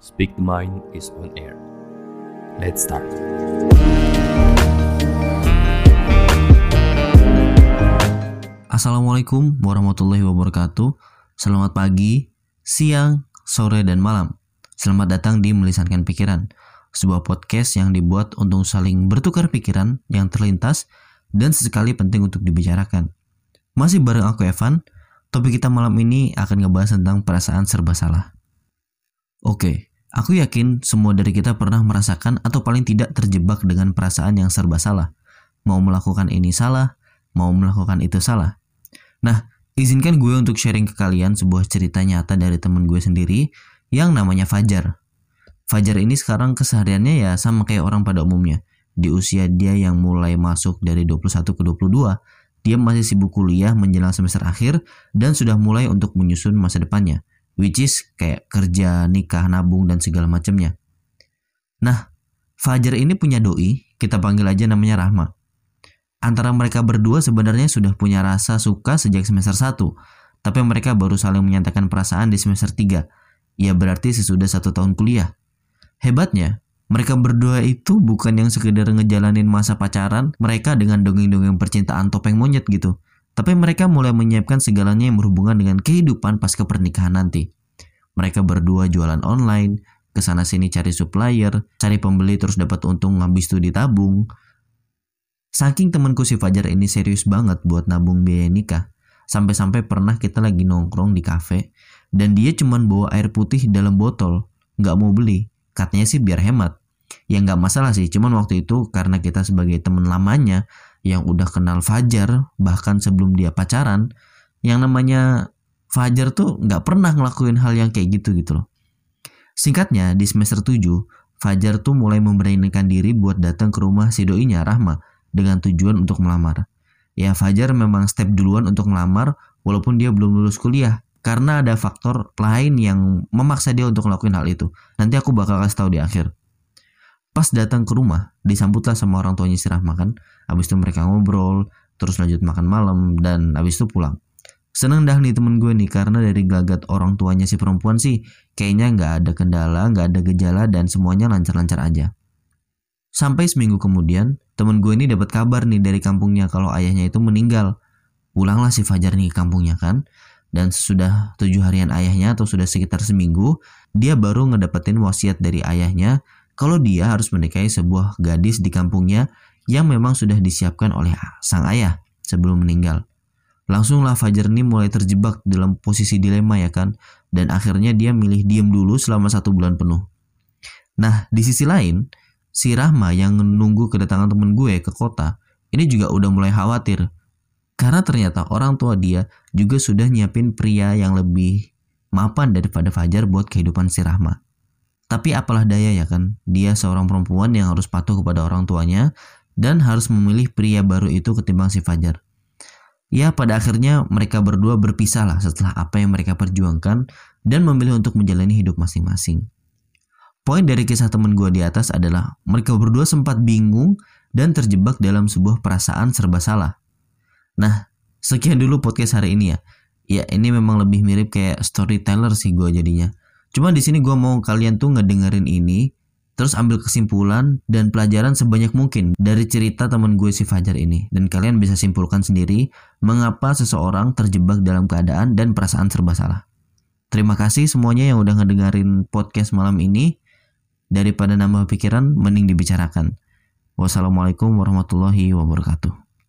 Speak the Mind is on air. Let's start. Assalamualaikum warahmatullahi wabarakatuh. Selamat pagi, siang, sore, dan malam. Selamat datang di Melisankan Pikiran, sebuah podcast yang dibuat untuk saling bertukar pikiran yang terlintas dan sesekali penting untuk dibicarakan. Masih bareng aku Evan, topik kita malam ini akan ngebahas tentang perasaan serba salah. Oke, aku yakin semua dari kita pernah merasakan atau paling tidak terjebak dengan perasaan yang serba salah. Mau melakukan ini salah, mau melakukan itu salah. Nah, izinkan gue untuk sharing ke kalian sebuah cerita nyata dari temen gue sendiri yang namanya Fajar. Fajar ini sekarang kesehariannya ya sama kayak orang pada umumnya. Di usia dia yang mulai masuk dari 21 ke 22, dia masih sibuk kuliah menjelang semester akhir dan sudah mulai untuk menyusun masa depannya, which is kayak kerja, nikah, nabung, dan segala macamnya. Nah, Fajar ini punya doi, kita panggil aja namanya Rahma antara mereka berdua sebenarnya sudah punya rasa suka sejak semester 1, tapi mereka baru saling menyatakan perasaan di semester 3. Ya berarti sesudah satu tahun kuliah. Hebatnya, mereka berdua itu bukan yang sekedar ngejalanin masa pacaran mereka dengan dongeng-dongeng percintaan topeng monyet gitu. Tapi mereka mulai menyiapkan segalanya yang berhubungan dengan kehidupan pasca pernikahan nanti. Mereka berdua jualan online, ke sana sini cari supplier, cari pembeli terus dapat untung habis itu ditabung, Saking temanku si Fajar ini serius banget buat nabung biaya nikah, sampai-sampai pernah kita lagi nongkrong di kafe dan dia cuman bawa air putih dalam botol, nggak mau beli. Katanya sih biar hemat. Ya nggak masalah sih, cuman waktu itu karena kita sebagai teman lamanya yang udah kenal Fajar bahkan sebelum dia pacaran, yang namanya Fajar tuh nggak pernah ngelakuin hal yang kayak gitu gitu loh. Singkatnya di semester 7, Fajar tuh mulai memberanikan diri buat datang ke rumah si doinya Rahma dengan tujuan untuk melamar. Ya Fajar memang step duluan untuk melamar walaupun dia belum lulus kuliah karena ada faktor lain yang memaksa dia untuk ngelakuin hal itu. Nanti aku bakal kasih tahu di akhir. Pas datang ke rumah, disambutlah sama orang tuanya si Rahma kan. Habis itu mereka ngobrol, terus lanjut makan malam, dan habis itu pulang. Seneng dah nih temen gue nih karena dari gelagat orang tuanya si perempuan sih kayaknya nggak ada kendala, nggak ada gejala dan semuanya lancar-lancar aja. Sampai seminggu kemudian, temen gue ini dapat kabar nih dari kampungnya kalau ayahnya itu meninggal. Pulanglah si Fajar nih ke kampungnya kan. Dan sesudah tujuh harian ayahnya atau sudah sekitar seminggu, dia baru ngedapetin wasiat dari ayahnya kalau dia harus menikahi sebuah gadis di kampungnya yang memang sudah disiapkan oleh sang ayah sebelum meninggal. Langsunglah Fajar nih mulai terjebak dalam posisi dilema ya kan, dan akhirnya dia milih diem dulu selama satu bulan penuh. Nah, di sisi lain, si Rahma yang menunggu kedatangan temen gue ke kota, ini juga udah mulai khawatir. Karena ternyata orang tua dia juga sudah nyiapin pria yang lebih mapan daripada Fajar buat kehidupan si Rahma. Tapi apalah daya ya kan, dia seorang perempuan yang harus patuh kepada orang tuanya dan harus memilih pria baru itu ketimbang si Fajar. Ya pada akhirnya mereka berdua berpisah lah setelah apa yang mereka perjuangkan dan memilih untuk menjalani hidup masing-masing. Poin dari kisah temen gue di atas adalah mereka berdua sempat bingung dan terjebak dalam sebuah perasaan serba salah. Nah, sekian dulu podcast hari ini ya. Ya ini memang lebih mirip kayak storyteller sih gue jadinya. Cuma di sini gue mau kalian tuh ngedengerin ini, terus ambil kesimpulan dan pelajaran sebanyak mungkin dari cerita temen gue si Fajar ini. Dan kalian bisa simpulkan sendiri mengapa seseorang terjebak dalam keadaan dan perasaan serba salah. Terima kasih semuanya yang udah ngedengerin podcast malam ini. Daripada nambah pikiran, mending dibicarakan. Wassalamualaikum warahmatullahi wabarakatuh.